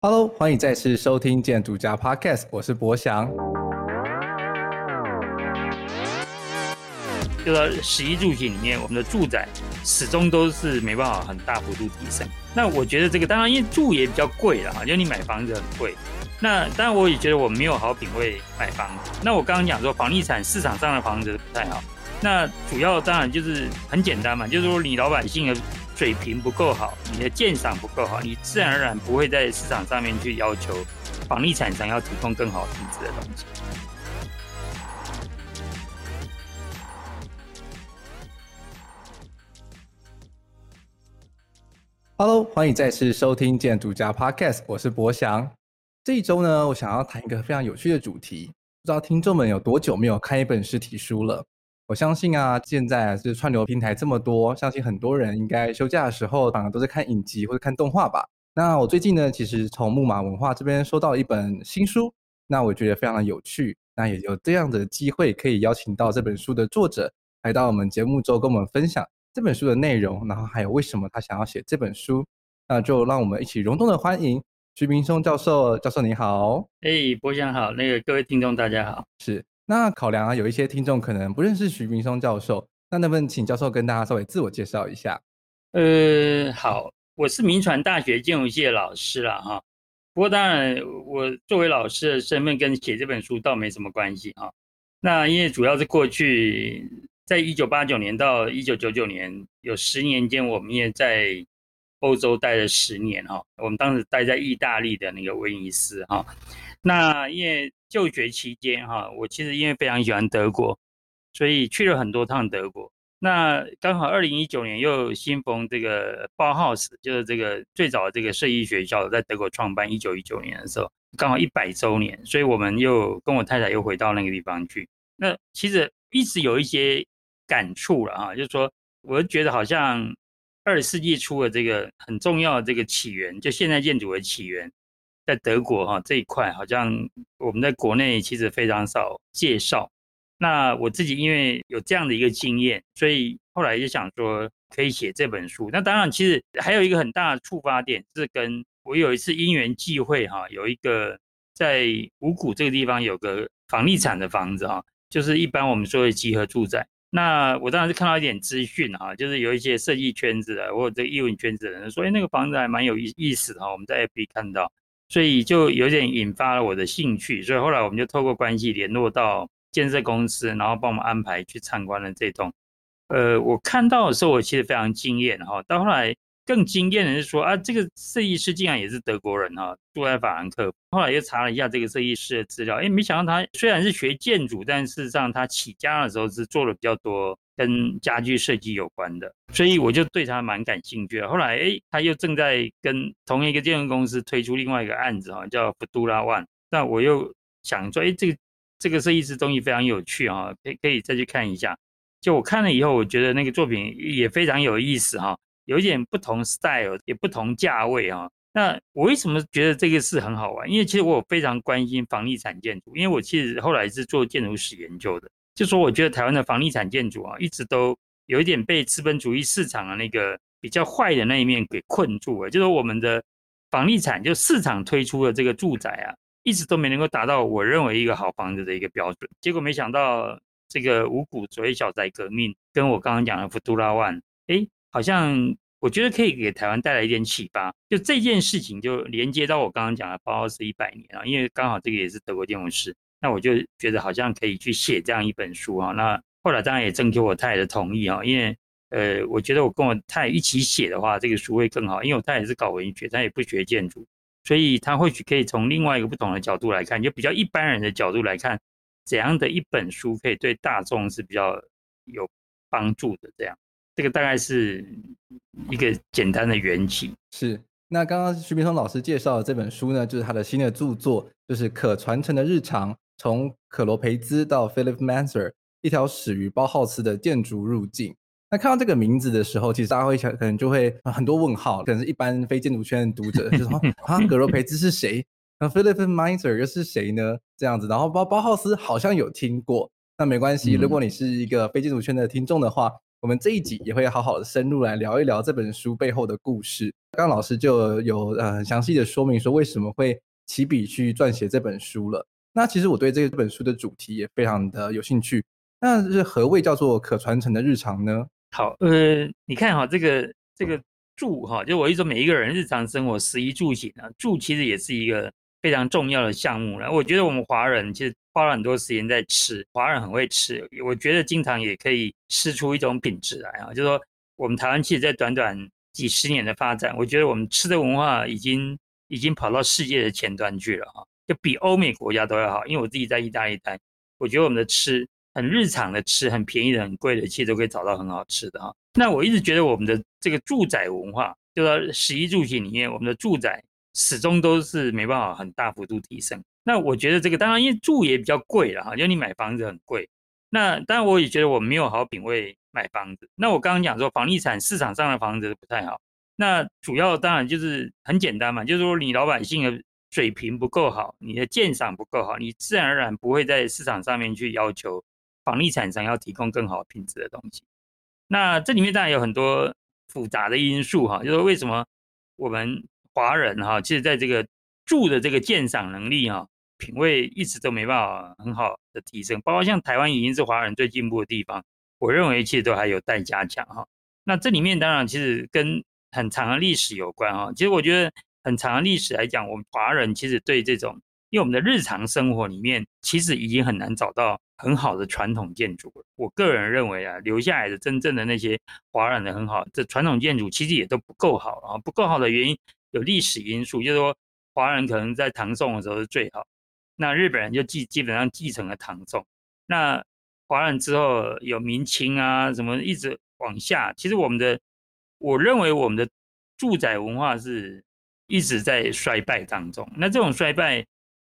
Hello，欢迎再次收听建筑家 Podcast，我是博翔。就说食衣住行里面，我们的住宅始终都是没办法很大幅度提升。那我觉得这个当然，因为住也比较贵了啊，就你买房子很贵。那当然，我也觉得我没有好品味买房子。那我刚刚讲说，房地产市场上的房子不太好。那主要当然就是很简单嘛，就是说你老百姓的水平不够好，你的鉴赏不够好，你自然而然不会在市场上面去要求房地产商要提供更好品质的东西。Hello，欢迎再次收听建筑家 Podcast，我是博翔。这一周呢，我想要谈一个非常有趣的主题，不知道听众们有多久没有看一本实体书了。我相信啊，现在是串流平台这么多，相信很多人应该休假的时候，反而都在看影集或者看动画吧。那我最近呢，其实从木马文化这边收到一本新书，那我觉得非常的有趣。那也有这样的机会，可以邀请到这本书的作者来到我们节目中跟我们分享这本书的内容，然后还有为什么他想要写这本书。那就让我们一起隆重的欢迎徐明松教授。教授你好，哎，博翔好，那个各位听众大家好，是。那考量啊，有一些听众可能不认识徐明松教授，那能不能请教授跟大家稍微自我介绍一下？呃，好，我是民传大学建筑系的老师了哈。不过当然，我作为老师的身份跟写这本书倒没什么关系哈。那因为主要是过去在一九八九年到一九九九年有十年间，我们也在欧洲待了十年哈。我们当时待在意大利的那个威尼斯哈。那因为就学期间，哈，我其实因为非常喜欢德国，所以去了很多趟德国。那刚好二零一九年又新逢这个包豪斯，就是这个最早的这个设计学校在德国创办，一九一九年的时候，刚好一百周年，所以我们又跟我太太又回到那个地方去。那其实一直有一些感触了啊，就是说，我觉得好像二十世纪初的这个很重要的这个起源，就现代建筑的起源。在德国哈这一块，好像我们在国内其实非常少介绍。那我自己因为有这样的一个经验，所以后来就想说可以写这本书。那当然，其实还有一个很大的触发点是跟我有一次因缘际会哈，有一个在五股这个地方有个房地产的房子哈，就是一般我们说的集合住宅。那我当然是看到一点资讯哈，就是有一些设计圈子的或者这个艺文圈子的人说，哎，那个房子还蛮有意意思哈，我们在 FB 看到。所以就有点引发了我的兴趣，所以后来我们就透过关系联络到建设公司，然后帮我们安排去参观了这栋。呃，我看到的时候，我其实非常惊艳哈。到后来更惊艳的是说啊，这个设计师竟然也是德国人哈，住在法兰克。后来又查了一下这个设计师的资料，诶，没想到他虽然是学建筑，但事实上他起家的时候是做了比较多。跟家具设计有关的，所以我就对他蛮感兴趣的。后来，哎，他又正在跟同一个建筑公司推出另外一个案子哈，叫 Fudura One。那我又想说，哎，这个这个设计师东西非常有趣哈，可以可以再去看一下。就我看了以后，我觉得那个作品也非常有意思哈，有一点不同 style，也不同价位哈。那我为什么觉得这个是很好玩？因为其实我非常关心房地产建筑，因为我其实后来是做建筑史研究的。就说我觉得台湾的房地产建筑啊，一直都有一点被资本主义市场的那个比较坏的那一面给困住了。就说我们的房地产就市场推出的这个住宅啊，一直都没能够达到我认为一个好房子的一个标准。结果没想到这个五股所谓小宅革命，跟我刚刚讲的 Fudura One，哎，好像我觉得可以给台湾带来一点启发。就这件事情就连接到我刚刚讲的包豪斯一百年啊，因为刚好这个也是德国建筑师。那我就觉得好像可以去写这样一本书啊。那后来当然也征求我太太的同意啊，因为呃，我觉得我跟我太太一起写的话，这个书会更好。因为我太太是搞文学，她也不学建筑，所以她或许可以从另外一个不同的角度来看，就比较一般人的角度来看，怎样的一本书可以对大众是比较有帮助的。这样，这个大概是一个简单的缘起。是。那刚刚徐明松老师介绍的这本书呢，就是他的新的著作，就是《可传承的日常》。从可罗培兹到 Philip Mansur 一条始于包浩斯的建筑路径。那看到这个名字的时候，其实大家会想，可能就会很多问号，可能是一般非建筑圈的读者就说啊，可罗培兹是谁？那 Philip Manzur 又是谁呢？这样子，然后包包浩斯好像有听过，那没关系，如果你是一个非建筑圈的听众的话，我们这一集也会好好的深入来聊一聊这本书背后的故事。刚刚老师就有呃很详细的说明说为什么会起笔去撰写这本书了。那其实我对这本书的主题也非常的有兴趣。那是何谓叫做可传承的日常呢？好，呃，你看哈，这个这个住哈，就我一说每一个人日常生活食衣住行啊，住其实也是一个非常重要的项目了。我觉得我们华人其实花了很多时间在吃，华人很会吃，我觉得经常也可以吃出一种品质来啊。就是说，我们台湾其实，在短短几十年的发展，我觉得我们吃的文化已经已经跑到世界的前端去了哈，就比欧美国家都要好。因为我自己在意大利待，我觉得我们的吃。很日常的吃，很便宜的、很贵的，其实都可以找到很好吃的哈。那我一直觉得我们的这个住宅文化，就说食衣住行里面，我们的住宅始终都是没办法很大幅度提升。那我觉得这个当然因为住也比较贵了哈，因为你买房子很贵。那当然我也觉得我没有好品味买房子。那我刚刚讲说房地产市场上的房子不太好，那主要当然就是很简单嘛，就是说你老百姓的水平不够好，你的鉴赏不够好，你自然而然不会在市场上面去要求。房地产商要提供更好品质的东西，那这里面当然有很多复杂的因素哈，就是为什么我们华人哈，其实在这个住的这个鉴赏能力哈，品味一直都没办法很好的提升，包括像台湾已经是华人最进步的地方，我认为其实都还有待加强哈。那这里面当然其实跟很长的历史有关哈，其实我觉得很长的历史来讲，我们华人其实对这种，因为我们的日常生活里面其实已经很难找到。很好的传统建筑了，我个人认为啊，留下来的真正的那些华人的很好，这传统建筑其实也都不够好啊。不够好的原因有历史因素，就是说华人可能在唐宋的时候是最好，那日本人就基基本上继承了唐宋，那华人之后有明清啊什么一直往下，其实我们的我认为我们的住宅文化是一直在衰败当中。那这种衰败，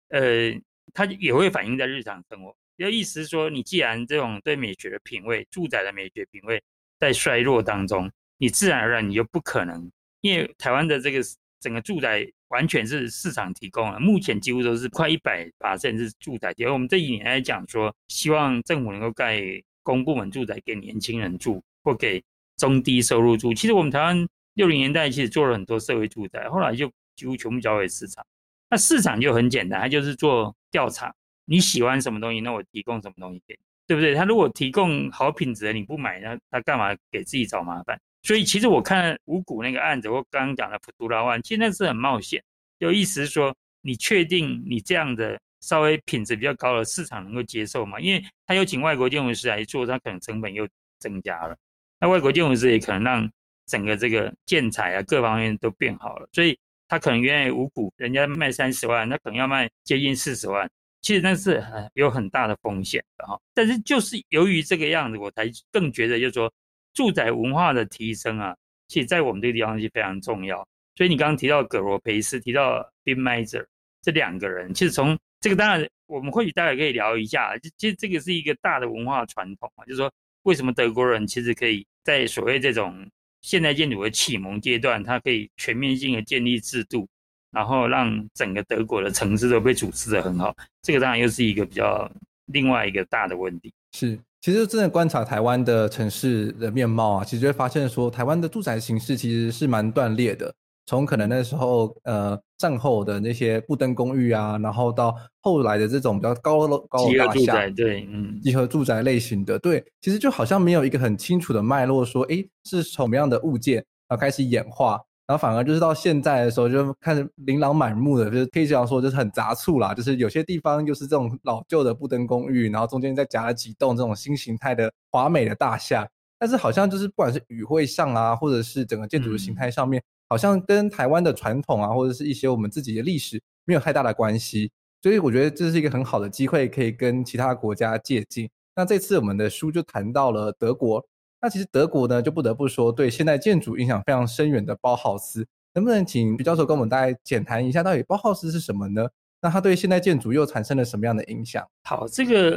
呃，它也会反映在日常生活。要意思是说，你既然这种对美学的品味、住宅的美学品味在衰弱当中，你自然而然你就不可能，因为台湾的这个整个住宅完全是市场提供了，目前几乎都是快一百八甚至住宅。因为我们这几年来讲说，希望政府能够盖公部门住宅给年轻人住，或给中低收入住。其实我们台湾六零年代其实做了很多社会住宅，后来就几乎全部交给市场。那市场就很简单，它就是做调查。你喜欢什么东西，那我提供什么东西给你，对不对？他如果提供好品质的，你不买，那他干嘛给自己找麻烦？所以其实我看五股那个案子，我刚刚讲的普图拉万，其实那是很冒险。就意思是说，你确定你这样的稍微品质比较高的市场能够接受吗？因为他有请外国建筑师来做，他可能成本又增加了。那外国建筑师也可能让整个这个建材啊各方面都变好了，所以他可能原来五股人家卖三十万，他可能要卖接近四十万。其实那是很有很大的风险的哈，但是就是由于这个样子，我才更觉得就是说，住宅文化的提升啊，其实在我们这个地方是非常重要。所以你刚刚提到葛罗培斯，提到 BIMAISER 这两个人，其实从这个当然我们或许大概可以聊一下，其实这个是一个大的文化传统啊，就是说为什么德国人其实可以在所谓这种现代建筑的启蒙阶段，它可以全面性的建立制度。然后让整个德国的城市都被组织的很好，这个当然又是一个比较另外一个大的问题。是，其实真的观察台湾的城市的面貌啊，其实会发现说，台湾的住宅形式其实是蛮断裂的。从可能那时候呃战后的那些布登公寓啊，然后到后来的这种比较高楼高楼大厦，对，嗯，集合住宅类型的，对，其实就好像没有一个很清楚的脉络，说，哎，是什么样的物件然后开始演化。然后反而就是到现在的时候，就开始琳琅满目的，就是可以这样说，就是很杂促啦。就是有些地方就是这种老旧的布登公寓，然后中间再夹了几栋这种新形态的华美的大厦。但是好像就是不管是语汇上啊，或者是整个建筑的形态上面，好像跟台湾的传统啊，或者是一些我们自己的历史没有太大的关系。所以我觉得这是一个很好的机会，可以跟其他国家借鉴。那这次我们的书就谈到了德国。那其实德国呢，就不得不说对现代建筑影响非常深远的包豪斯，能不能请徐教授跟我们大概简谈一下，到底包豪斯是什么呢？那它对现代建筑又产生了什么样的影响？好，这个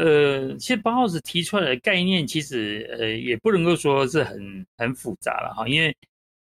呃，其实包豪斯提出来的概念，其实呃也不能够说是很很复杂了哈，因为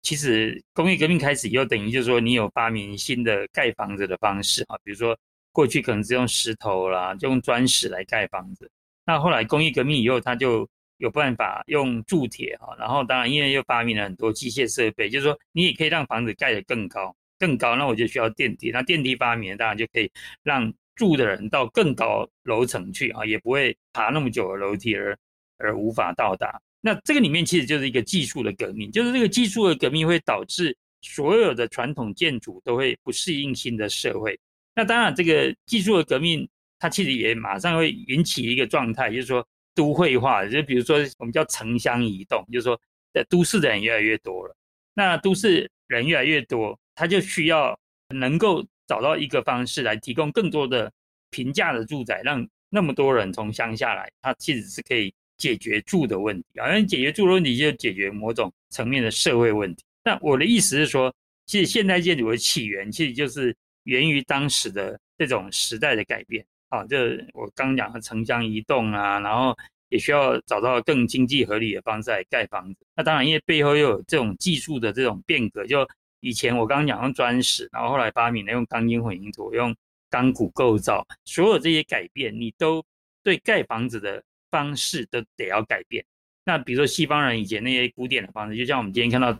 其实工业革命开始以后，等于就是说你有发明新的盖房子的方式哈，比如说过去可能是用石头啦，就用砖石来盖房子，那后来工业革命以后，它就有办法用铸铁哈，然后当然因为又发明了很多机械设备，就是说你也可以让房子盖得更高更高，那我就需要电梯，那电梯发明，当然就可以让住的人到更高楼层去啊，也不会爬那么久的楼梯而而无法到达。那这个里面其实就是一个技术的革命，就是这个技术的革命会导致所有的传统建筑都会不适应新的社会。那当然，这个技术的革命它其实也马上会引起一个状态，就是说。都会化，就比如说我们叫城乡移动，就是说，在都市的人越来越多了，那都市人越来越多，他就需要能够找到一个方式来提供更多的平价的住宅，让那么多人从乡下来，他其实是可以解决住的问题，好像解决住的问题就解决某种层面的社会问题。那我的意思是说，其实现代建筑的起源其实就是源于当时的这种时代的改变。啊，这我刚讲的城乡移动啊，然后也需要找到更经济合理的方式来盖房子。那当然，因为背后又有这种技术的这种变革，就以前我刚刚讲用砖石，然后后来发明了用钢筋混凝土、用钢骨构造，所有这些改变，你都对盖房子的方式都得要改变。那比如说西方人以前那些古典的房子，就像我们今天看到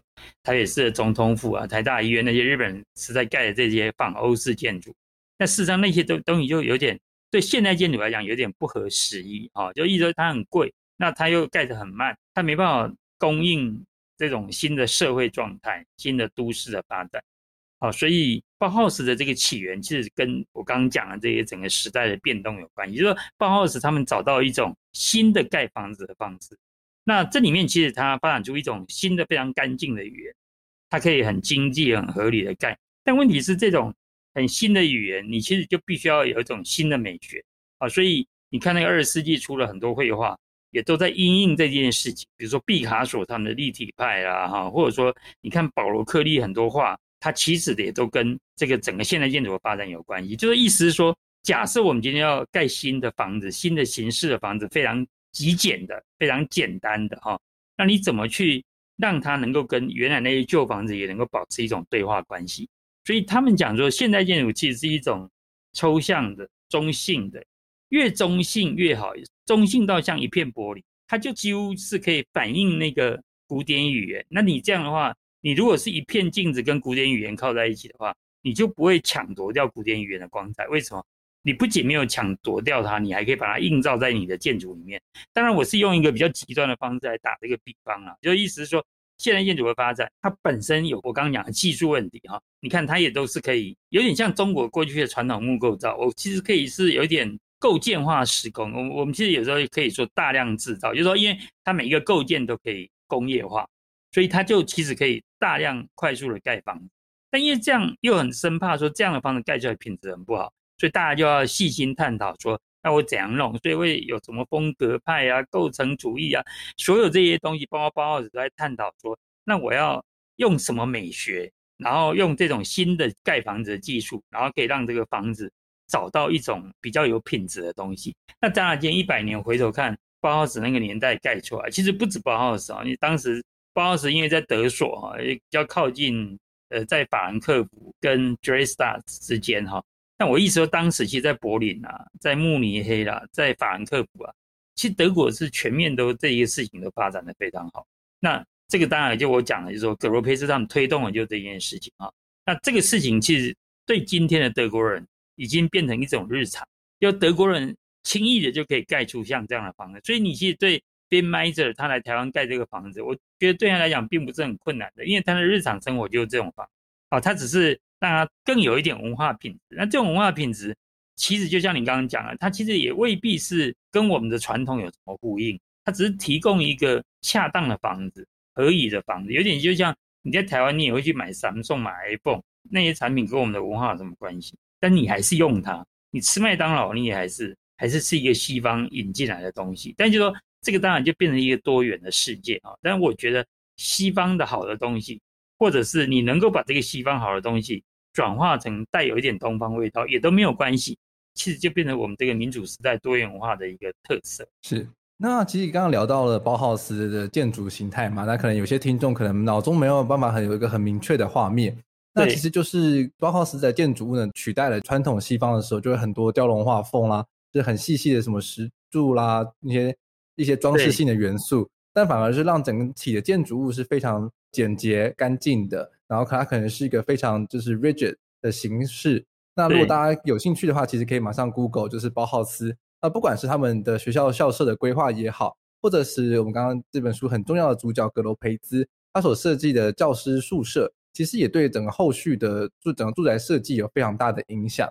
台北市的总统府啊、台大医院那些日本人是在盖的这些仿欧式建筑，那事实上那些东东西就有点。对现代建筑来讲有点不合时宜啊，就意思说它很贵，那它又盖得很慢，它没办法供应这种新的社会状态、新的都市的发展。好，所以包豪斯的这个起源其实跟我刚刚讲的这些整个时代的变动有关系，就是说包豪斯他们找到一种新的盖房子的方式。那这里面其实它发展出一种新的非常干净的语言，它可以很经济、很合理的盖，但问题是这种。很新的语言，你其实就必须要有一种新的美学啊，所以你看那个二十世纪出了很多绘画，也都在因应这件事情。比如说毕卡索他们的立体派啦，哈，或者说你看保罗克利很多画，它其实也都跟这个整个现代建筑的发展有关系。就是意思是说，假设我们今天要盖新的房子，新的形式的房子，非常极简的，非常简单的哈，那你怎么去让它能够跟原来那些旧房子也能够保持一种对话关系？所以他们讲说，现代建筑其实是一种抽象的、中性的，越中性越好，中性到像一片玻璃，它就几乎是可以反映那个古典语言。那你这样的话，你如果是一片镜子跟古典语言靠在一起的话，你就不会抢夺掉古典语言的光彩。为什么？你不仅没有抢夺掉它，你还可以把它映照在你的建筑里面。当然，我是用一个比较极端的方式来打这个比方啊，就意思是说。现代建筑的发展，它本身有我刚刚讲的技术问题哈，你看它也都是可以有点像中国过去的传统木构造，我其实可以是有点构件化施工。我我们其实有时候可以说大量制造，就是说因为它每一个构件都可以工业化，所以它就其实可以大量快速的盖房。但因为这样又很生怕说这样的房子盖出来品质很不好，所以大家就要细心探讨说。那我怎样弄？所以会有什么风格派啊、构成主义啊，所有这些东西，包括包豪斯都在探讨说，那我要用什么美学，然后用这种新的盖房子的技术，然后可以让这个房子找到一种比较有品质的东西。那当然，今一百年回头看，包豪斯那个年代盖出来，其实不止包豪斯啊，因为当时包豪斯因为在德索哈，比较靠近，呃，在法兰克福跟 Dresda 之间哈。但我意思说，当时其实，在柏林啊，在慕尼黑啦，在法兰克福啊，其实德国是全面都这一个事情都发展的非常好。那这个当然就我讲的，就是说格罗佩斯他们推动的就这件事情啊。那这个事情其实对今天的德国人已经变成一种日常，就德国人轻易的就可以盖出像这样的房子。所以你其实对 Ben m i s e r 他来台湾盖这个房子，我觉得对他来讲并不是很困难的，因为他的日常生活就是这种房。啊，他只是。让它更有一点文化品质。那这种文化品质，其实就像你刚刚讲的，它其实也未必是跟我们的传统有什么呼应。它只是提供一个恰当的房子，合宜的房子。有点就像你在台湾，你也会去买 Samsung、买 iPhone 那些产品，跟我们的文化有什么关系？但你还是用它。你吃麦当劳，你也还是还是是一个西方引进来的东西。但就说这个当然就变成一个多元的世界啊。但我觉得西方的好的东西。或者是你能够把这个西方好的东西转化成带有一点东方味道，也都没有关系。其实就变成我们这个民主时代多元文化的一个特色。是。那其实刚刚聊到了包豪斯的建筑形态嘛，那可能有些听众可能脑中没有办法很有一个很明确的画面。那其实就是包豪斯的建筑物呢，取代了传统西方的时候，就会很多雕龙画凤啦，就是很细细的什么石柱啦，那些一些装饰性的元素，但反而是让整体的建筑物是非常简洁干净的。然后它可能是一个非常就是 rigid 的形式。那如果大家有兴趣的话，其实可以马上 Google 就是包浩斯。那不管是他们的学校校舍的规划也好，或者是我们刚刚这本书很重要的主角格罗培兹他所设计的教师宿舍，其实也对整个后续的住整个住宅设计有非常大的影响。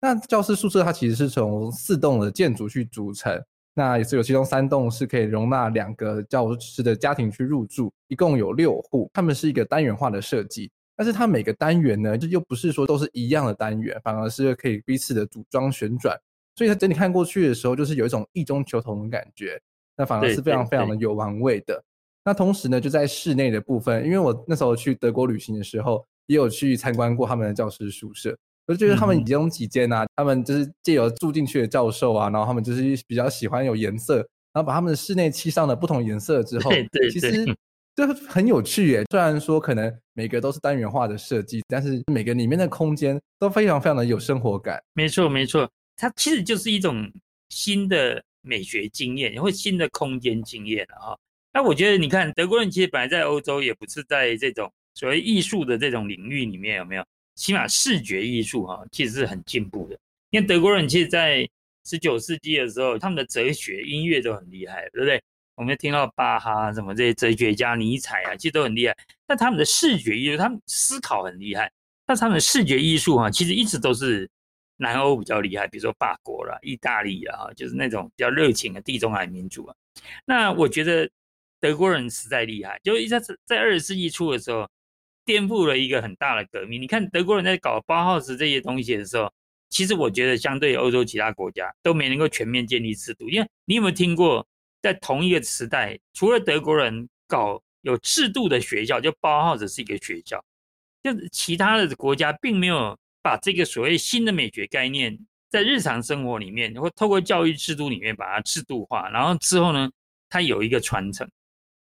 那教师宿舍它其实是从四栋的建筑去组成，那也是有其中三栋是可以容纳两个教师的家庭去入住，一共有六户。他们是一个单元化的设计，但是它每个单元呢，就又不是说都是一样的单元，反而是可以彼此的组装旋转，所以它整体看过去的时候，就是有一种异中求同的感觉。那反而是非常非常的有玩味的。那同时呢，就在室内的部分，因为我那时候去德国旅行的时候，也有去参观过他们的教师宿舍。我就觉得他们其中几间啊，他们就是借由住进去的教授啊，然后他们就是比较喜欢有颜色，然后把他们的室内漆上了不同颜色之后，对对，其实 就很有趣耶。虽然说可能每个都是单元化的设计，但是每个里面的空间都非常非常的有生活感。没错没错，它其实就是一种新的美学经验，或新的空间经验了哈。那我觉得你看德国人其实本来在欧洲也不是在这种所谓艺术的这种领域里面有没有？起码视觉艺术哈，其实是很进步的。因为德国人其实，在十九世纪的时候，他们的哲学、音乐都很厉害，对不对？我们听到巴哈什么这些哲学家、尼采啊，其实都很厉害。但他们的视觉艺术，他们思考很厉害。但他们的视觉艺术哈，其实一直都是南欧比较厉害，比如说法国啦、意大利啊，就是那种比较热情的地中海民族啊。那我觉得德国人实在厉害，就一在在二十世纪初的时候。颠覆了一个很大的革命。你看德国人在搞包豪斯这些东西的时候，其实我觉得相对于欧洲其他国家都没能够全面建立制度。因为你有没有听过，在同一个时代，除了德国人搞有制度的学校，就包豪斯是一个学校，就其他的国家并没有把这个所谓新的美学概念在日常生活里面，或透过教育制度里面把它制度化，然后之后呢，它有一个传承。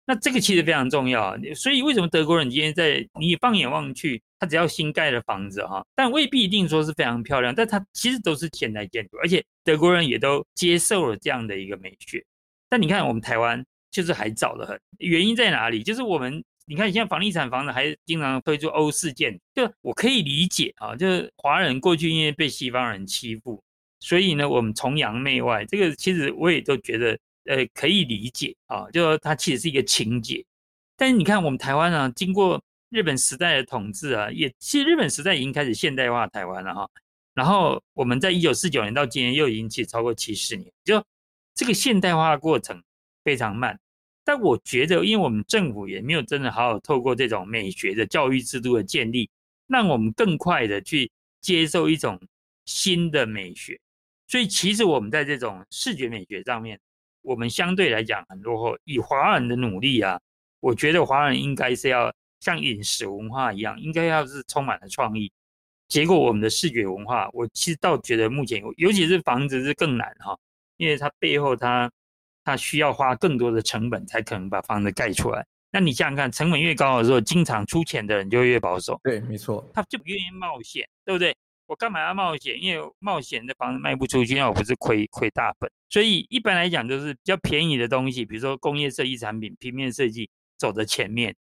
那这个其实非常重要，所以为什么德国人今天在你放眼望去，他只要新盖的房子哈，但未必一定说是非常漂亮，但它其实都是现代建筑，而且德国人也都接受了这样的一个美学。但你看我们台湾就是还早得很，原因在哪里？就是我们你看现在房地产房子还经常推出欧式建筑，就我可以理解啊，就是华人过去因为被西方人欺负，所以呢我们崇洋媚外，这个其实我也都觉得。呃，可以理解啊，就说它其实是一个情节。但是你看，我们台湾啊，经过日本时代的统治啊，也其实日本时代已经开始现代化台湾了哈。然后我们在一九四九年到今年又已经其实超过七十年，就这个现代化的过程非常慢。但我觉得，因为我们政府也没有真的好好透过这种美学的教育制度的建立，让我们更快的去接受一种新的美学。所以其实我们在这种视觉美学上面。我们相对来讲很落后，以华人的努力啊，我觉得华人应该是要像饮食文化一样，应该要是充满了创意。结果我们的视觉文化，我其实倒觉得目前，尤其是房子是更难哈，因为它背后它它需要花更多的成本才可能把房子盖出来。那你想想看，成本越高的时候，经常出钱的人就越保守。对，没错，他就不愿意冒险，对不对？我干嘛要冒险？因为冒险的房子卖不出去，那我不是亏亏大本。所以一般来讲，就是比较便宜的东西，比如说工业设计产品、平面设计走在前面，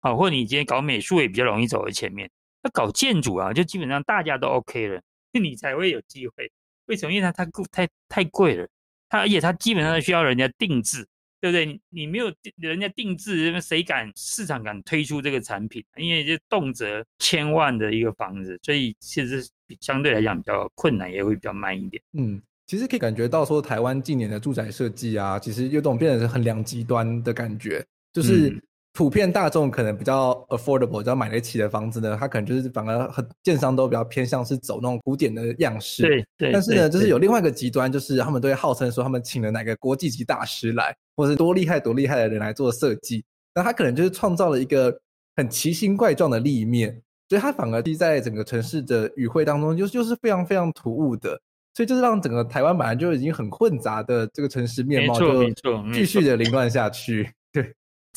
啊，或者你今天搞美术也比较容易走在前面。那搞建筑啊，就基本上大家都 OK 了，你才会有机会。为什么？因为它太贵，太太贵了。它而且它基本上需要人家定制。对不对？你你没有人家定制，谁敢市场敢推出这个产品？因为这动辄千万的一个房子，所以其实相对来讲比较困难，也会比较慢一点。嗯，其实可以感觉到说，台湾近年的住宅设计啊，其实有种变成很两极端的感觉，就是。嗯普遍大众可能比较 affordable，只要买得起的房子呢，它可能就是反而很建商都比较偏向是走那种古典的样式。对对。但是呢，就是有另外一个极端，就是他们都会号称说他们请了哪个国际级大师来，或者是多厉害多厉害的人来做设计，那他可能就是创造了一个很奇形怪状的立面，所以他反而在整个城市的语汇当中，就就是非常非常突兀的，所以就是让整个台湾本来就已经很混杂的这个城市面貌，就继续的凌乱下去。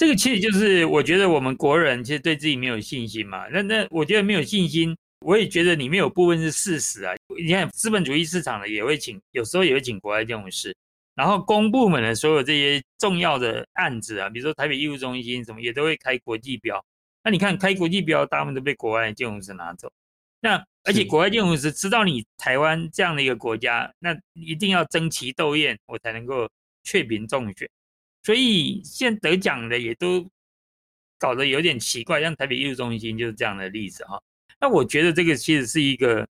对。这个其实就是我觉得我们国人其实对自己没有信心嘛。那那我觉得没有信心，我也觉得里面有部分是事实啊。你看资本主义市场的也会请，有时候也会请国外建筑师，然后公部门的所有这些重要的案子啊，比如说台北艺术中心什么，也都会开国际标。那你看开国际标，大部分都被国外的建筑师拿走。那而且国外建筑师知道你台湾这样的一个国家，那一定要争奇斗艳，我才能够确评中选。所以现在得奖的也都搞得有点奇怪，像台北艺术中心就是这样的例子哈。那我觉得这个其实是一个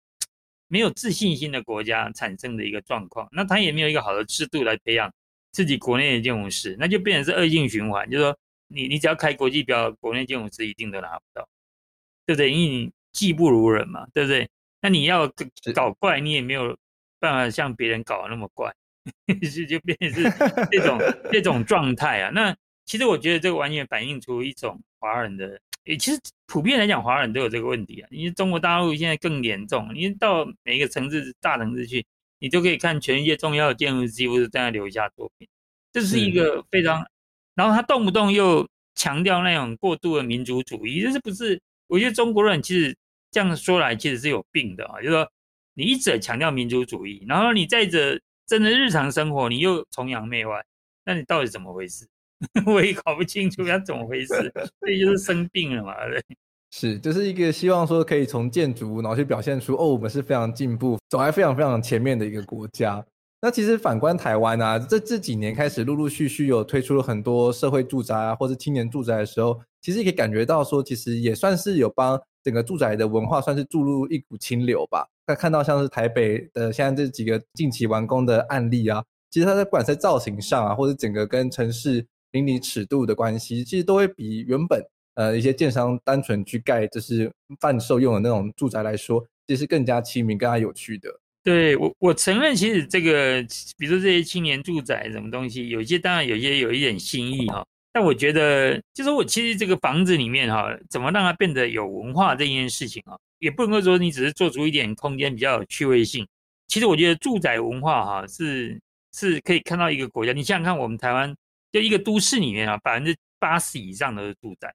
没有自信心的国家产生的一个状况。那他也没有一个好的制度来培养自己国内的建筑师，那就变成是恶性循环。就是说，你你只要开国际标，国内建筑师一定都拿不到，对不对？因为你技不如人嘛，对不对？那你要搞怪，你也没有办法像别人搞的那么怪，就就变成是这种这种状态啊。那其实我觉得这个完全反映出一种华人的。诶，其实普遍来讲，华人都有这个问题啊。因为中国大陆现在更严重，你到每一个城市、大城市去，你都可以看全世界重要的建筑师几乎是在那留下作品。这是一个非常，然后他动不动又强调那种过度的民族主义，这是不是？我觉得中国人其实这样说来其实是有病的啊。就是说，你一者强调民族主义，然后你再者真的日常生活你又崇洋媚外，那你到底怎么回事？我也搞不清楚他怎么回事，这就是生病了嘛？是，就是一个希望说可以从建筑，然后去表现出哦，我们是非常进步，走在非常非常前面的一个国家。那其实反观台湾啊，这这几年开始陆陆续续有推出了很多社会住宅啊，或者青年住宅的时候，其实也可以感觉到说，其实也算是有帮整个住宅的文化算是注入一股清流吧。那看到像是台北的现在这几个近期完工的案例啊，其实它在不管在造型上啊，或者整个跟城市。邻里尺度的关系，其实都会比原本呃一些建商单纯去盖就是贩售用的那种住宅来说，其实更加亲民、更加有趣的。对我，我承认，其实这个比如说这些青年住宅什么东西，有些当然有些有一点新意哈，但我觉得就是我其实这个房子里面哈，怎么让它变得有文化这件事情啊，也不能够说你只是做出一点空间比较有趣味性。其实我觉得住宅文化哈是是可以看到一个国家，你想想看，我们台湾。就一个都市里面啊，百分之八十以上都是住宅。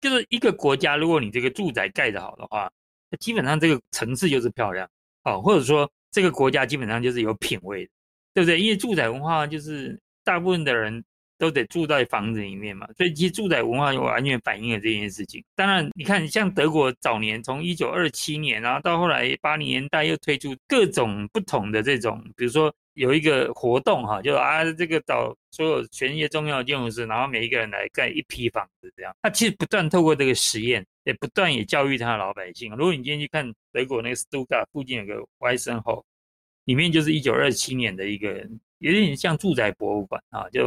就是一个国家，如果你这个住宅盖得好的话，那基本上这个城市就是漂亮啊，或者说这个国家基本上就是有品位，对不对？因为住宅文化就是大部分的人都得住在房子里面嘛，所以其实住宅文化就完全反映了这件事情。当然，你看像德国早年从一九二七年，然后到后来八零年代又推出各种不同的这种，比如说。有一个活动哈，就啊，这个找所有全世界重要的建筑师，然后每一个人来盖一批房子，这样。他其实不断透过这个实验，也不断也教育他老百姓。如果你今天去看德国那个斯图加特附近有个 w i s e n h o 里面就是一九二七年的一个有点像住宅博物馆啊，就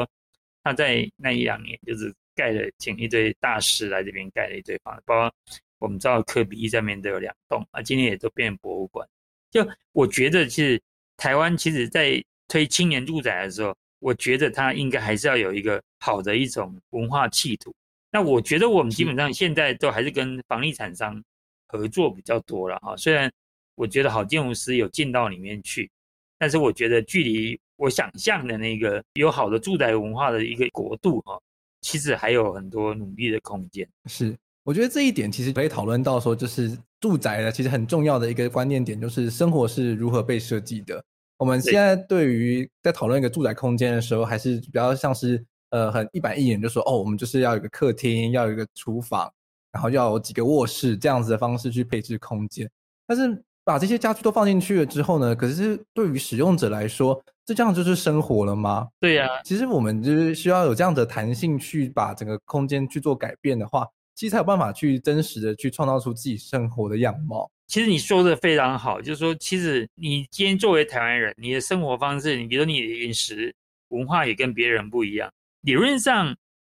他在那一两年就是盖了，请一堆大师来这边盖了一堆房子，包括我们知道科比一上面都有两栋啊，今天也都变成博物馆。就我觉得其实。台湾其实，在推青年住宅的时候，我觉得它应该还是要有一个好的一种文化企图。那我觉得我们基本上现在都还是跟房地产商合作比较多了哈。虽然我觉得好建筑师有进到里面去，但是我觉得距离我想象的那个有好的住宅文化的一个国度哈，其实还有很多努力的空间。是，我觉得这一点其实可以讨论到说，就是。住宅呢，其实很重要的一个观念点就是生活是如何被设计的。我们现在对于在讨论一个住宅空间的时候，还是比较像是呃很一板一眼，就说哦，我们就是要有一个客厅，要有一个厨房，然后要有几个卧室这样子的方式去配置空间。但是把这些家具都放进去了之后呢，可是对于使用者来说，这这样就是生活了吗？对呀，其实我们就是需要有这样的弹性去把整个空间去做改变的话。其实才有办法去真实的去创造出自己生活的样貌。其实你说的非常好，就是说，其实你今天作为台湾人，你的生活方式，你比如说你的饮食文化也跟别人不一样。理论上，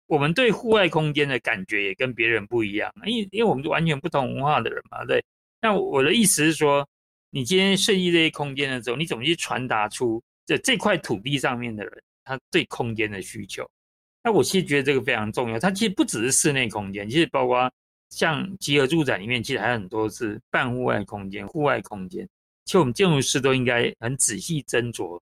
我们对户外空间的感觉也跟别人不一样，因为因为我们是完全不同文化的人嘛，对。那我的意思是说，你今天设计这些空间的时候，你怎么去传达出这这块土地上面的人他对空间的需求？那我其实觉得这个非常重要，它其实不只是室内空间，其实包括像集合住宅里面，其实还有很多是半户外空间、户外空间。其实我们建筑师都应该很仔细斟酌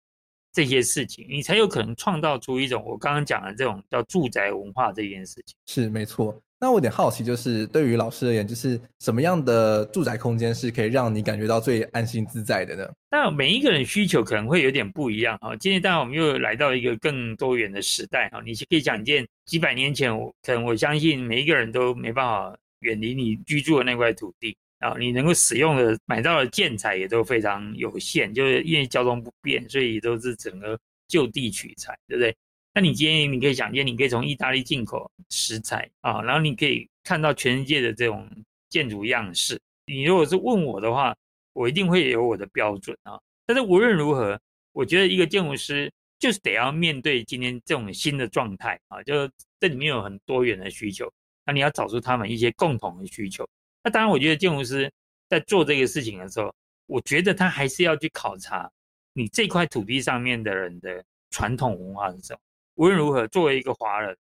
这些事情，你才有可能创造出一种我刚刚讲的这种叫住宅文化这件事情。是没错，那我有点好奇，就是对于老师而言，就是什么样的住宅空间是可以让你感觉到最安心自在的呢？那，每一个人需求可能会有点不一样啊。今天当然我们又来到一个更多元的时代啊，你可以想见，几百年前，我可能我相信每一个人都没办法远离你居住的那块土地啊，你能够使用的、买到的建材也都非常有限，就是因为交通不便，所以都是整个就地取材，对不对？那你今天你可以想见，你可以从意大利进口食材啊，然后你可以看到全世界的这种建筑样式。你如果是问我的话，我一定会有我的标准啊。但是无论如何，我觉得一个建筑师就是得要面对今天这种新的状态啊，就这里面有很多元的需求，那你要找出他们一些共同的需求。那当然，我觉得建筑师在做这个事情的时候，我觉得他还是要去考察你这块土地上面的人的传统文化是什么。无论如何，作为一个华人，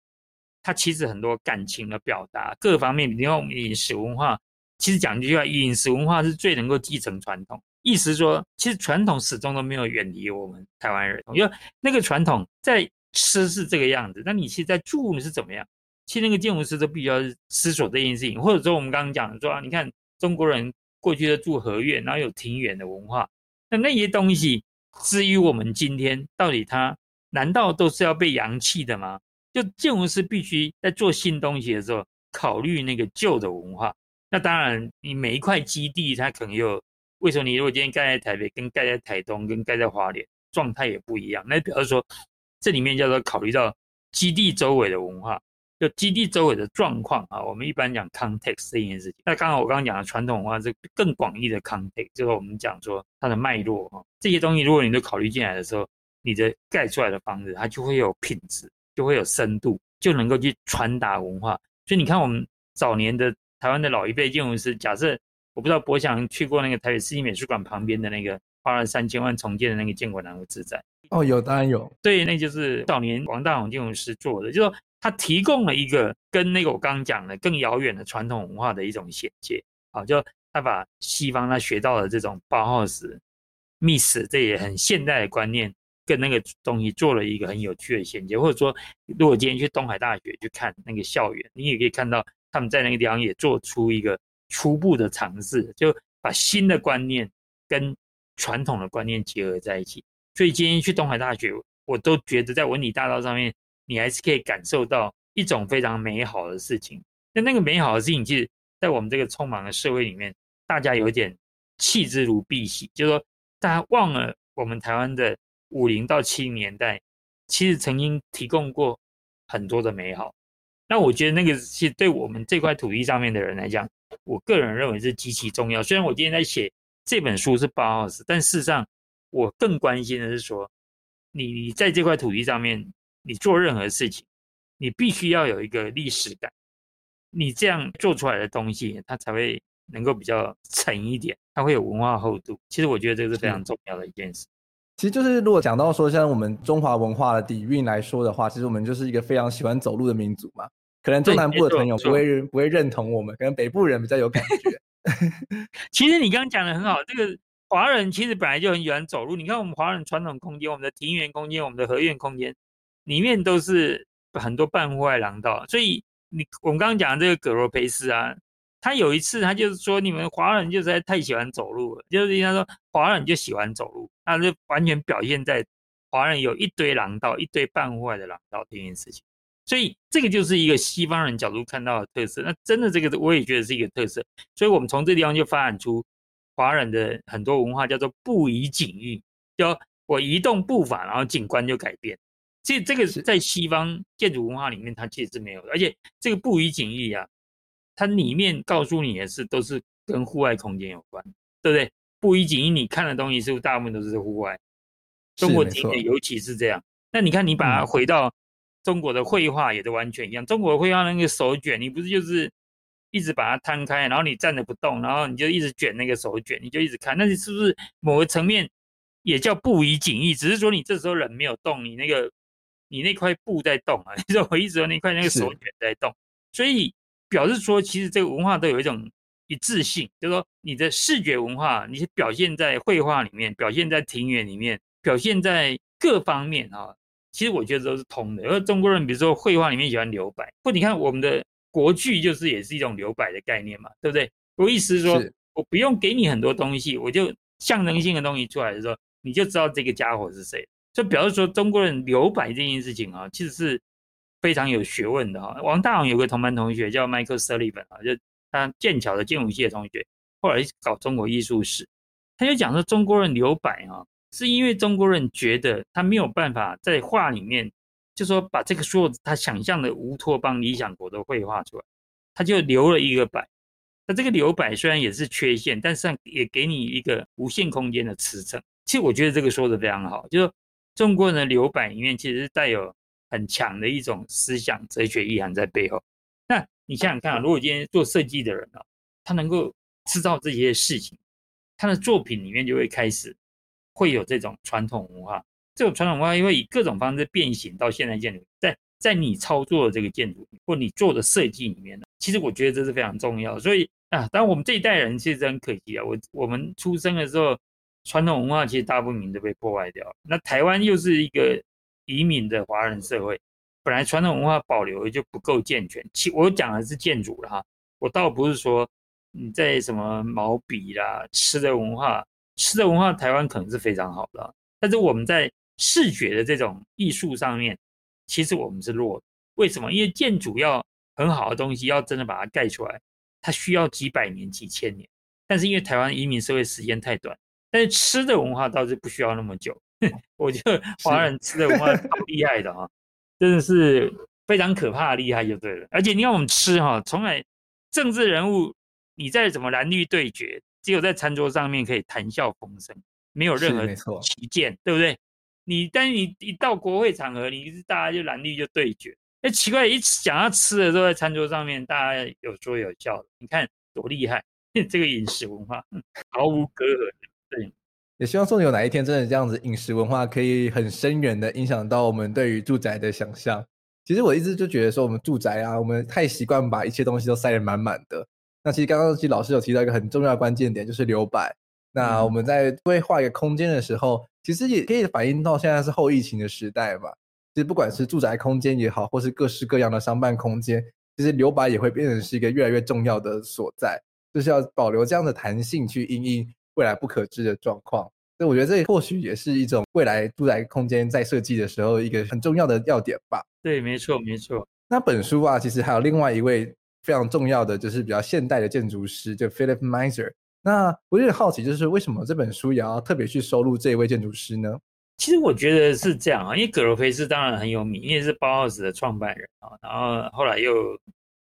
他其实很多感情的表达，各方面，你看我们饮食文化，其实讲一句话，饮食文化是最能够继承传统。意思说，其实传统始终都没有远离我们台湾人，因为那个传统在吃是这个样子，那你其实在住是怎么样？其实那个建筑师都必须要思索这件事情，或者说我们刚刚讲的说，你看中国人过去的住合院，然后有庭园的文化，那那些东西，至于我们今天到底它。难道都是要被扬弃的吗？就建筑师必须在做新东西的时候，考虑那个旧的文化。那当然，你每一块基地，它可能有为什么？你如果今天盖在台北，跟盖在台东，跟盖在花莲，状态也不一样。那比方说，这里面叫做考虑到基地周围的文化，就基地周围的状况啊。我们一般讲 context 这件事情。那刚刚我刚刚讲的传统文化是更广义的 context，就是我们讲说它的脉络啊，这些东西如果你都考虑进来的时候。你的盖出来的房子，它就会有品质，就会有深度，就能够去传达文化。所以你看，我们早年的台湾的老一辈建筑师，假设我不知道博翔去过那个台北市立美术馆旁边的那个花了三千万重建的那个建国南路自在哦，有当然有，对，那就是早年王大勇建筑师做的，就是说他提供了一个跟那个我刚刚讲的更遥远的传统文化的一种衔接，好，就他把西方他学到的这种包豪斯、密斯这也很现代的观念。跟那个东西做了一个很有趣的衔接，或者说，如果今天去东海大学去看那个校园，你也可以看到他们在那个地方也做出一个初步的尝试，就把新的观念跟传统的观念结合在一起。所以今天去东海大学，我都觉得在文理大道上面，你还是可以感受到一种非常美好的事情。那那个美好的事情，其实，在我们这个匆忙的社会里面，大家有点弃之如敝屣，就是说，大家忘了我们台湾的。五零到七零年代，其实曾经提供过很多的美好。那我觉得那个是对我们这块土地上面的人来讲，我个人认为是极其重要。虽然我今天在写这本书是包豪斯，但事实上我更关心的是说，你你在这块土地上面，你做任何事情，你必须要有一个历史感，你这样做出来的东西，它才会能够比较沉一点，它会有文化厚度。其实我觉得这个是非常重要的一件事。其实就是，如果讲到说，像我们中华文化的底蕴来说的话，其实我们就是一个非常喜欢走路的民族嘛。可能中南部的朋友不会认不会认同我们，可能北部人比较有感觉。其实你刚刚讲的很好，这个华人其实本来就很喜欢走路。你看我们华人传统空间，我们的庭园空间，我们的合院空间，里面都是很多半户外廊道。所以你我们刚刚讲的这个葛罗培斯啊。他有一次，他就是说，你们华人就实在太喜欢走路了，就是他说华人就喜欢走路，他就完全表现在华人有一堆廊道，一堆半户外的廊道这件事情。所以这个就是一个西方人角度看到的特色。那真的这个我也觉得是一个特色。所以我们从这地方就发展出华人的很多文化，叫做步移景异，就我移动步伐，然后景观就改变。其实这个是在西方建筑文化里面，它其实是没有的。而且这个步移景异啊。它里面告诉你的是，都是跟户外空间有关，对不对？步移景异，你看的东西是不是大部分都是户外？中国景点尤其是这样。那你看，你把它回到中国的绘画，也都完全一样。嗯、中国的绘画那个手卷，你不是就是一直把它摊开，然后你站着不动，然后你就一直卷那个手卷，你就一直看。那你是不是某个层面也叫步移景异？只是说你这时候人没有动，你那个你那块布在动啊。你说我一直说那块那个手卷在动，所以。表示说，其实这个文化都有一种一致性，就是说，你的视觉文化，你是表现在绘画里面，表现在庭园里面，表现在各方面啊。其实我觉得都是通的。而中国人，比如说绘画里面喜欢留白，或你看我们的国剧就是也是一种留白的概念嘛，对不对？我意思是说，是我不用给你很多东西，我就象征性的东西出来的时候，你就知道这个家伙是谁。就表示说，中国人留白这件事情啊，其实是非常有学问的哈。王大閎有个同班同学叫 Michael Sullivan 啊，就他剑桥的建筑系的同学，后来搞中国艺术史，他就讲说，中国人留白啊，是因为中国人觉得他没有办法在画里面。就说把这个所有他想象的乌托邦理想国都绘画出来，他就留了一个白。那这个留白虽然也是缺陷，但是也给你一个无限空间的驰骋。其实我觉得这个说的非常好，就是中国人的留白里面其实带有很强的一种思想哲学意涵在背后。那你想想看，如果今天做设计的人啊，他能够知道这些事情，他的作品里面就会开始会有这种传统文化。这种传统文化，因为以各种方式变形到现代建筑，在在你操作的这个建筑或你做的设计里面呢，其实我觉得这是非常重要。所以啊，当我们这一代人其实很可惜啊，我我们出生的时候，传统文化其实大部分都被破坏掉。那台湾又是一个移民的华人社会，本来传统文化保留就不够健全。其我讲的是建筑了哈，我倒不是说你在什么毛笔啦、吃的文化，吃的文化台湾可能是非常好的，但是我们在视觉的这种艺术上面，其实我们是弱的。为什么？因为建筑要很好的东西，要真的把它盖出来，它需要几百年、几千年。但是因为台湾移民社会时间太短，但是吃的文化倒是不需要那么久。我觉得华人吃的文化好厉害的啊，真的是非常可怕的厉害就对了。而且你看我们吃哈，从来政治人物你再怎么蓝绿对决，只有在餐桌上面可以谈笑风生，没有任何歧见，对不对？你但是你一到国会场合，你是大家就蓝绿就对决。哎，奇怪，一想要吃的时候，在餐桌上面，大家有说有笑的，你看多厉害！这个饮食文化毫无隔阂。对，也希望说有哪一天真的这样子，饮食文化可以很深远的影响到我们对于住宅的想象。其实我一直就觉得说，我们住宅啊，我们太习惯把一切东西都塞得满满的。那其实刚刚其实老师有提到一个很重要的关键点，就是留白。那我们在规划一个空间的时候，其实也可以反映到现在是后疫情的时代嘛。其实不管是住宅空间也好，或是各式各样的商办空间，其实留白也会变成是一个越来越重要的所在，就是要保留这样的弹性去应应未来不可知的状况。所以我觉得这或许也是一种未来住宅空间在设计的时候一个很重要的要点吧。对，没错，没错。那本书啊，其实还有另外一位非常重要的，就是比较现代的建筑师，就 Philip Meiser。那我有点好奇，就是为什么这本书也要特别去收录这一位建筑师呢？其实我觉得是这样啊，因为葛罗菲斯当然很有名，因为是包豪斯的创办人啊，然后后来又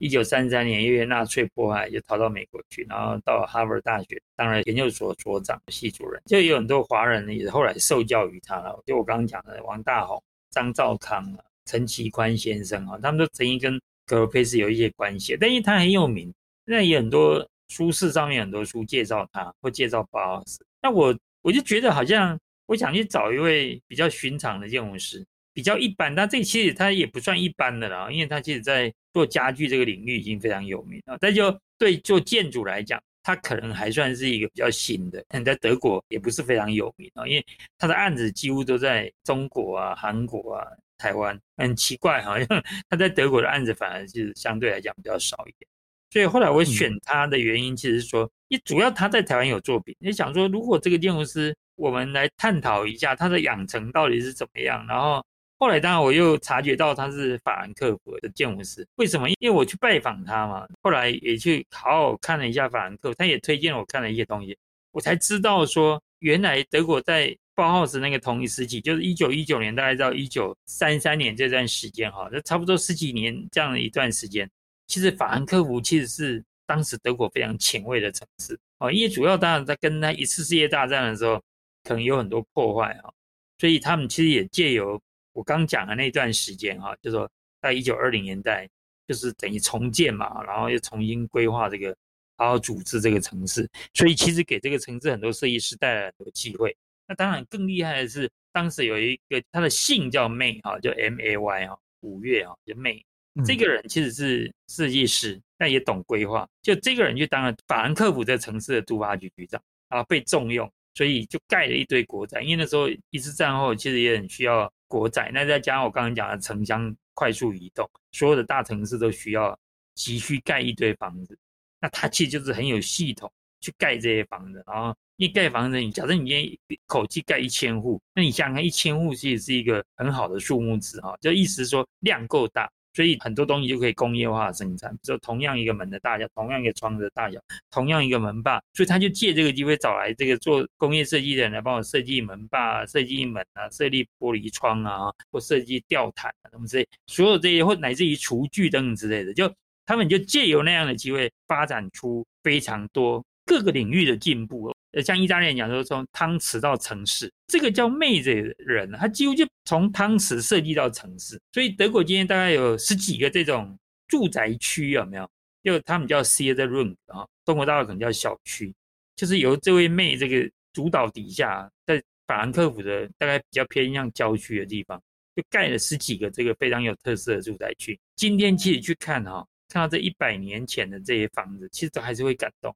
一九三三年因为纳粹迫害，就逃到美国去，然后到哈佛大学当了研究所所长、系主任，就有很多华人也后来受教于他了。就我刚刚讲的王大閎、张肇康啊、陈其宽先生啊，他们都曾经跟格罗佩斯有一些关系，但因为他很有名，那也很多。书市上面很多书介绍他，或介绍包豪斯。那我我就觉得好像我想去找一位比较寻常的建筑师，比较一般。但这其实它也不算一般的啦，因为它其实在做家具这个领域已经非常有名了。但就对做建筑来讲，它可能还算是一个比较新的。但在德国也不是非常有名啊，因为它的案子几乎都在中国啊、韩国啊、台湾。很奇怪，好像他在德国的案子反而是相对来讲比较少一点。所以后来我选他的原因，其实是说，一主要他在台湾有作品，你想说，如果这个建筑师，我们来探讨一下他的养成到底是怎么样。然后后来当然我又察觉到他是法兰克福的建筑师，为什么？因为我去拜访他嘛，后来也去好好看了一下法兰克福，他也推荐我看了一些东西，我才知道说，原来德国在包豪斯那个同一时期，就是一九一九年大概到一九三三年这段时间哈，这差不多十几年这样的一段时间。其实法兰克福其实是当时德国非常前卫的城市哦，因为主要当然在跟他一次世界大战的时候，可能有很多破坏哈，所以他们其实也借由我刚讲的那段时间哈，就说在一九二零年代，就是等于重建嘛，然后又重新规划这个，好好组织这个城市，所以其实给这个城市很多设计师带来很多机会。那当然更厉害的是，当时有一个他的姓叫 May 哈，叫 M A Y 哈，五月哈，就 May。这个人其实是设计师，但也懂规划。就这个人就当了法兰克福这城市的都发局局长啊，被重用，所以就盖了一堆国宅。因为那时候一次战后，其实也很需要国债。那再加上我刚刚讲的城乡快速移动，所有的大城市都需要急需盖一堆房子，那它其实就是很有系统去盖这些房子，然后一盖房子，你假设你今天一口气盖一千户，那你想想看，一千户其实是一个很好的数目字哈，就意思说量够大。所以很多东西就可以工业化生产，比如说同样一个门的大小，同样一个窗的大小，同样一个门把，所以他就借这个机会找来这个做工业设计的人来帮我设计门把、设计门啊、设计玻璃窗啊，或设计吊毯啊什么之类，所有这些或乃至于厨具等等之类的，就他们就借由那样的机会发展出非常多各个领域的进步。呃，像意大利人讲说，从汤匙到城市，这个叫 Maze 的人，他几乎就从汤匙设计到城市。所以德国今天大概有十几个这种住宅区，有没有？就他们叫 Siedlung 啊，中国大陆可能叫小区，就是由这位妹这个主导底下，在法兰克福的大概比较偏向郊区的地方，就盖了十几个这个非常有特色的住宅区。今天其实去看哈，看到这一百年前的这些房子，其实都还是会感动。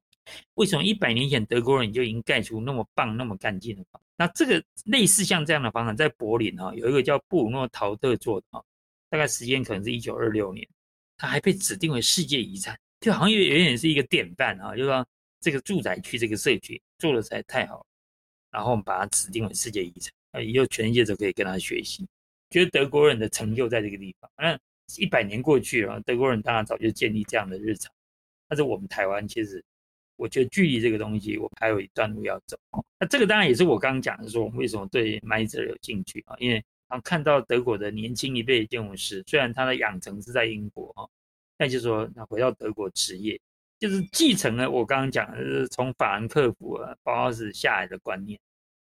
为什么一百年前德国人就已经盖出那么棒、那么干净的房？那这个类似像这样的房产，在柏林哈有一个叫布鲁诺陶特做的哈，大概时间可能是一九二六年，它还被指定为世界遗产，就好像有有点是一个典范啊，就是说这个住宅区这个社区做的实在太好了，然后我们把它指定为世界遗产，啊，以后全世界都可以跟他学习，觉得德国人的成就在这个地方。那一百年过去了，德国人当然早就建立这样的日常，但是我们台湾其实。我觉得距离这个东西，我还有一段路要走。那这个当然也是我刚刚讲的，说我为什么对 Meiser 有兴趣啊？因为啊，看到德国的年轻一辈的建筑师，虽然他的养成是在英国啊，那就是说，那回到德国职业，就是继承了我刚刚讲的，是从法兰克福啊包豪斯下来的观念，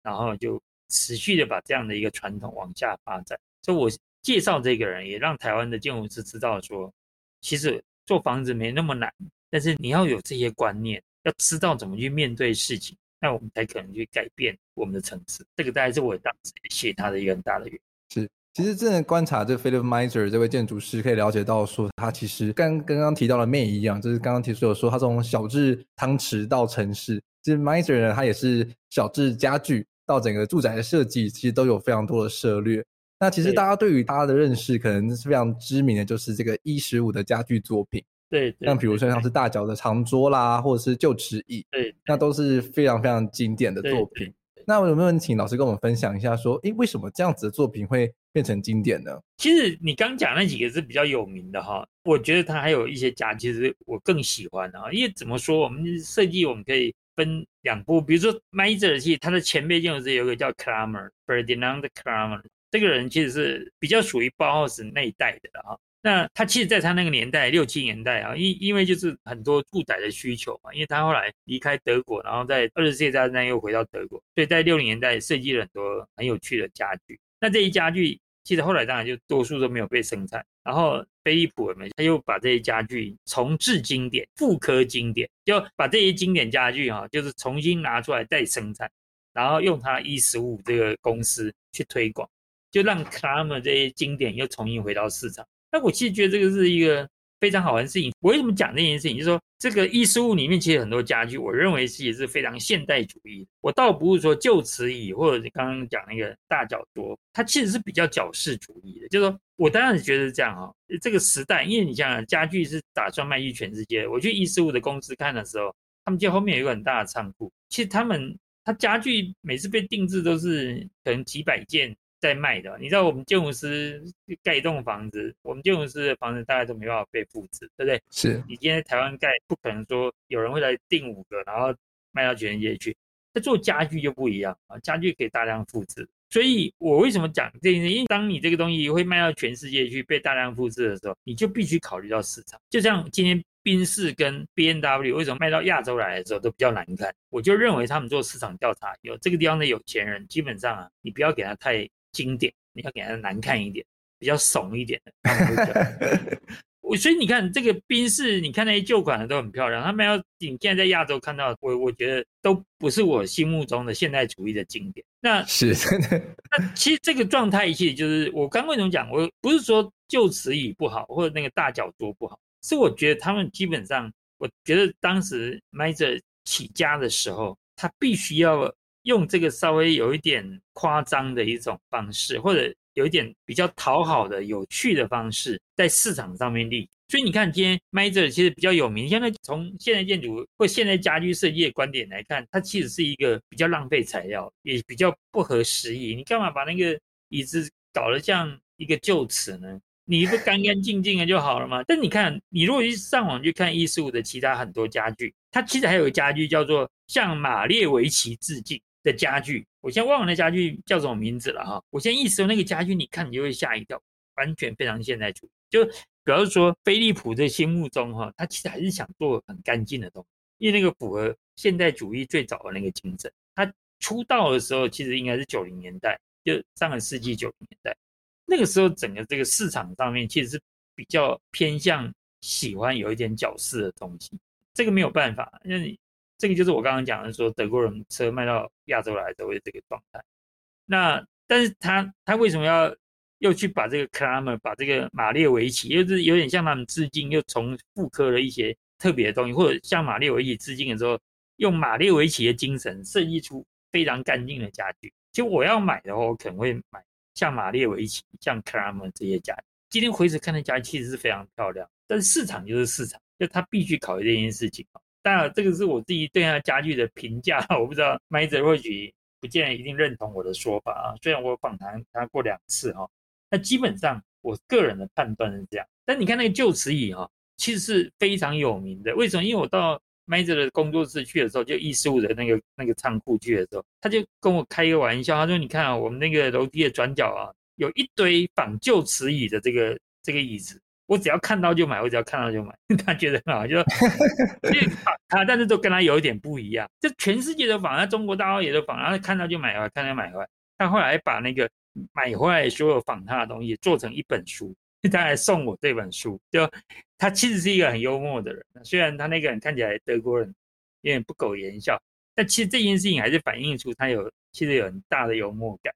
然后就持续的把这样的一个传统往下发展。所以我介绍这个人，也让台湾的建筑师知道说，其实做房子没那么难，但是你要有这些观念。要知道怎么去面对事情，那我们才可能去改变我们的层次。这个大概是我当时写他的一个很大的原因。是，其实真的观察这 Philipp Meiser 这位建筑师，可以了解到说，他其实跟刚刚提到的 May 一样，就是刚刚提出有说他从小至汤匙到城市，其实 Meiser 呢，他也是小至家具到整个住宅的设计，其实都有非常多的涉略。那其实大家对于他的认识，可能是非常知名的，就是这个一十五的家具作品。对，像比如说像是大脚的长桌啦，或者是旧池椅，对，那都是非常非常经典的作品。那我有没有请老师跟我们分享一下，说，诶，为什么这样子的作品会变成经典呢？其实你刚讲那几个是比较有名的哈，我觉得它还有一些家，其实我更喜欢啊。因为怎么说，我们设计我们可以分两步，比如说 Meiser 系，他的前辈建筑师有一个叫 Kramer，Ferdinand Kramer，这个人其实是比较属于包豪斯那一代的哈。那他其实，在他那个年代，六七年代啊，因因为就是很多住宅的需求嘛，因为他后来离开德国，然后在二次世界大战又回到德国，所以在六零年代设计了很多很有趣的家具。那这些家具其实后来当然就多数都没有被生产，然后飞利浦他又把这些家具重制经典、复刻经典，就把这些经典家具哈，就是重新拿出来再生产，然后用他 E 十五这个公司去推广，就让 Kramer 这些经典又重新回到市场。那我其实觉得这个是一个非常好玩的事情。我为什么讲这件事情？就是说，这个衣食物里面其实很多家具，我认为是也是非常现代主义。我倒不是说旧瓷椅或者你刚刚讲那个大脚桌，它其实是比较矫饰主义的。就是说我当然觉得是这样哈。这个时代，因为你想想，家具是打算卖去全世界。我去衣食物的公司看的时候，他们家后面有一个很大的仓库。其实他们，他家具每次被定制都是可能几百件。在卖的，你知道我们建筑师盖一栋房子，我们建筑师的房子大概都没办法被复制，对不对？是你今天在台湾盖，不可能说有人会来订五个，然后卖到全世界去。在做家具就不一样啊，家具可以大量复制。所以我为什么讲这件事？因为当你这个东西会卖到全世界去，被大量复制的时候，你就必须考虑到市场。就像今天宾士跟 B N W 为什么卖到亚洲来的时候都比较难看？我就认为他们做市场调查，有这个地方的有钱人，基本上啊，你不要给他太。经典，你要给它难看一点，比较怂一点的。我所以你看这个宾士，你看那些旧款的都很漂亮。他们要你现在在亚洲看到，我我觉得都不是我心目中的现代主义的经典。那 是真的。那其实这个状态其实就是我刚为什么讲，我不是说旧词语不好，或者那个大脚桌不好，是我觉得他们基本上，我觉得当时 Meiser 起家的时候，他必须要。用这个稍微有一点夸张的一种方式，或者有一点比较讨好的、有趣的方式，在市场上面立，所以你看，今天 Maiser 其实比较有名。现在从现代建筑或现代家居设计的观点来看，它其实是一个比较浪费材料，也比较不合时宜。你干嘛把那个椅子搞得像一个旧瓷呢？你不干干净净的就好了吗？但你看，你如果去上网去看艺术的其他很多家具，它其实还有家具叫做向马列维奇致敬的家具。我现在忘了那家具叫什么名字了哈。我现在意思说那个家具，你看你就会吓一跳，完全非常现代主义。就比方说飞利浦在心目中哈，他其实还是想做很干净的东西，因为那个符合现代主义最早的那个精神。他出道的时候其实应该是九零年代，就上个世纪九零年代。那个时候，整个这个市场上面其实是比较偏向喜欢有一点角饰的东西。这个没有办法，因为这个就是我刚刚讲的，说德国人车卖到亚洲来都会这个状态。那但是他他为什么要又去把这个克拉默，把这个马列维奇，又是有点向他们致敬，又重复刻了一些特别的东西，或者向马列维奇致敬的时候，用马列维奇的精神设计出非常干净的家具。其实我要买的话，我可能会买。像马列维奇、像克拉默这些家具，今天回头看的家具其实是非常漂亮，但是市场就是市场，就他必须考虑这件事情。当然，这个是我自己对他家具的评价，我不知道 Maiser 或许不见得一定认同我的说法啊。虽然我访谈他过两次哈，那基本上我个人的判断是这样。但你看那个旧瓷椅哈，其实是非常有名的。为什么？因为我到 Maiser 的工作室去的时候，就145的那个那个仓库去的时候，他就跟我开一个玩笑，他说：“你看啊，我们那个楼梯的转角啊，有一堆仿旧瓷椅的这个这个椅子，我只要看到就买，我只要看到就买。”他觉得很好，就说：“因为他但是都跟他有一点不一样，就全世界都仿，他中国大陆也都仿，然后看到就买回来，看到买回来。他后来把那个买回来所有仿他的东西做成一本书。”他还送我这本书，就他其实是一个很幽默的人，虽然他那个人看起来德国人有点不苟言笑，但其实这件事情还是反映出他有其实有很大的幽默感，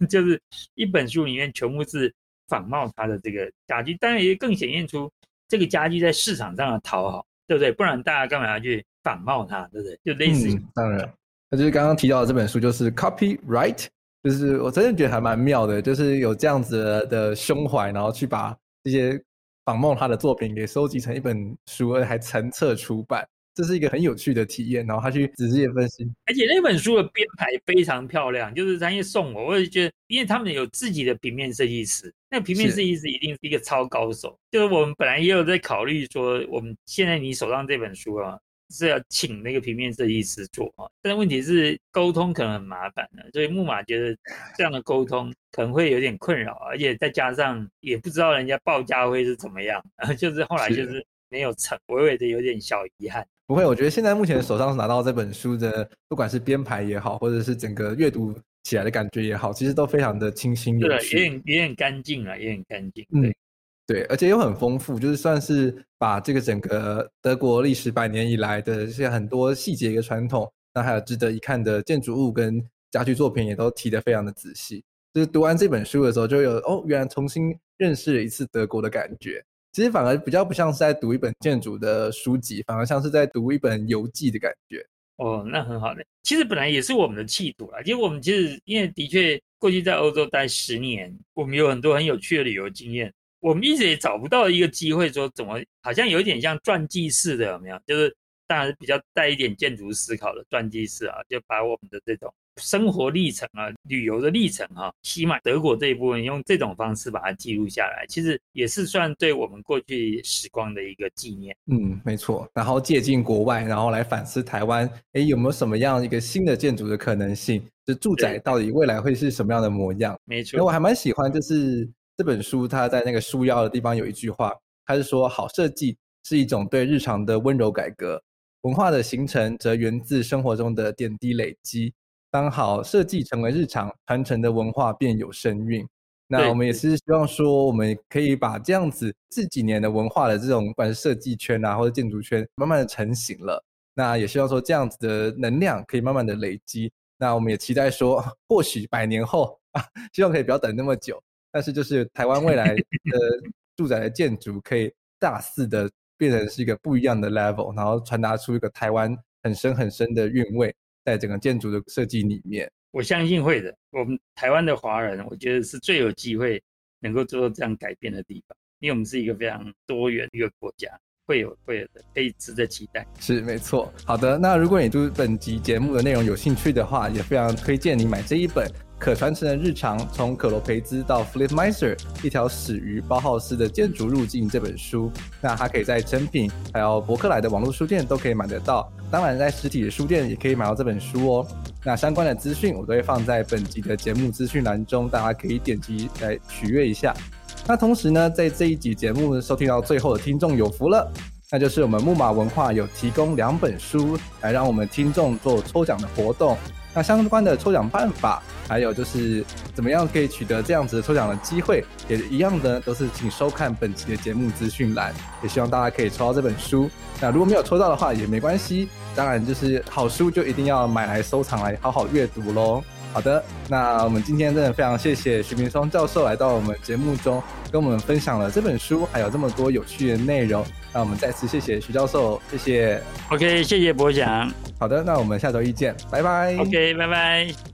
就是一本书里面全部是仿冒他的这个家具，当然也更显现出这个家具在市场上的讨好，对不对？不然大家干嘛要去仿冒它，对不对？就类似、嗯，当然，那就是刚刚提到的这本书，就是 Copyright。就是我真的觉得还蛮妙的，就是有这样子的胸怀，然后去把这些仿冒他的作品给收集成一本书，而还成册出版，这是一个很有趣的体验。然后他去仔细的分析，而且那本书的编排非常漂亮，就是他也送我，我也觉得，因为他们有自己的平面设计师，那平面设计师一定是一个超高手。就是我们本来也有在考虑说，我们现在你手上这本书啊。是要请那个平面设计师做啊，但问题是沟通可能很麻烦的，所以木马觉得这样的沟通可能会有点困扰，而且再加上也不知道人家报价会是怎么样，然 后就是后来就是没有成，微微的有点小遗憾。不会，我觉得现在目前手上拿到这本书的，不管是编排也好，或者是整个阅读起来的感觉也好，其实都非常的清新有趣，也很也很干净啊，也很干净。嗯。对，而且又很丰富，就是算是把这个整个德国历史百年以来的一些很多细节跟传统，那还有值得一看的建筑物跟家具作品，也都提得非常的仔细。就是读完这本书的时候，就有哦，原来重新认识了一次德国的感觉。其实反而比较不像是在读一本建筑的书籍，反而像是在读一本游记的感觉。哦，那很好的。其实本来也是我们的企图啊，因为我们其实因为的确过去在欧洲待十年，我们有很多很有趣的旅游经验。我们一直也找不到一个机会，说怎么好像有一点像传记式的，有没有？就是当然比较带一点建筑思考的传记式啊，就把我们的这种生活历程啊、旅游的历程啊，起码德国这一部分用这种方式把它记录下来，其实也是算对我们过去时光的一个纪念。嗯，没错。然后借鉴国外，然后来反思台湾，哎，有没有什么样一个新的建筑的可能性？就住宅到底未来会是什么样的模样？没错。那我还蛮喜欢，就是。这本书它在那个书腰的地方有一句话，它是说：好设计是一种对日常的温柔改革，文化的形成则源自生活中的点滴累积。当好设计成为日常，传承的文化便有声韵。那我们也是希望说，我们可以把这样子这几年的文化的这种，不管是设计圈啊或者建筑圈，慢慢的成型了。那也希望说，这样子的能量可以慢慢的累积。那我们也期待说，或许百年后啊，希望可以不要等那么久。但是，就是台湾未来的 住宅的建筑，可以大肆的变成是一个不一样的 level，然后传达出一个台湾很深很深的韵味，在整个建筑的设计里面。我相信会的。我们台湾的华人，我觉得是最有机会能够做到这样改变的地方。因为我们是一个非常多元的一个国家。会有会有的，可以值得期待。是没错。好的，那如果你对本集节目的内容有兴趣的话，也非常推荐你买这一本《可传承的日常：从可罗培兹到 Philip Meisser 一条始于包浩斯的建筑路径》这本书。那它可以在诚品还有博客来的网络书店都可以买得到，当然在实体的书店也可以买到这本书哦。那相关的资讯我都会放在本集的节目资讯栏中，大家可以点击来取阅一下。那同时呢，在这一集节目收听到最后的听众有福了，那就是我们木马文化有提供两本书来让我们听众做抽奖的活动。那相关的抽奖办法，还有就是怎么样可以取得这样子的抽奖的机会，也一样的都是请收看本期的节目资讯栏。也希望大家可以抽到这本书。那如果没有抽到的话也没关系，当然就是好书就一定要买来收藏来好好阅读喽。好的，那我们今天真的非常谢谢徐明松教授来到我们节目中，跟我们分享了这本书，还有这么多有趣的内容。那我们再次谢谢徐教授，谢谢。OK，谢谢博翔。好的，那我们下周一见，拜拜。OK，拜拜。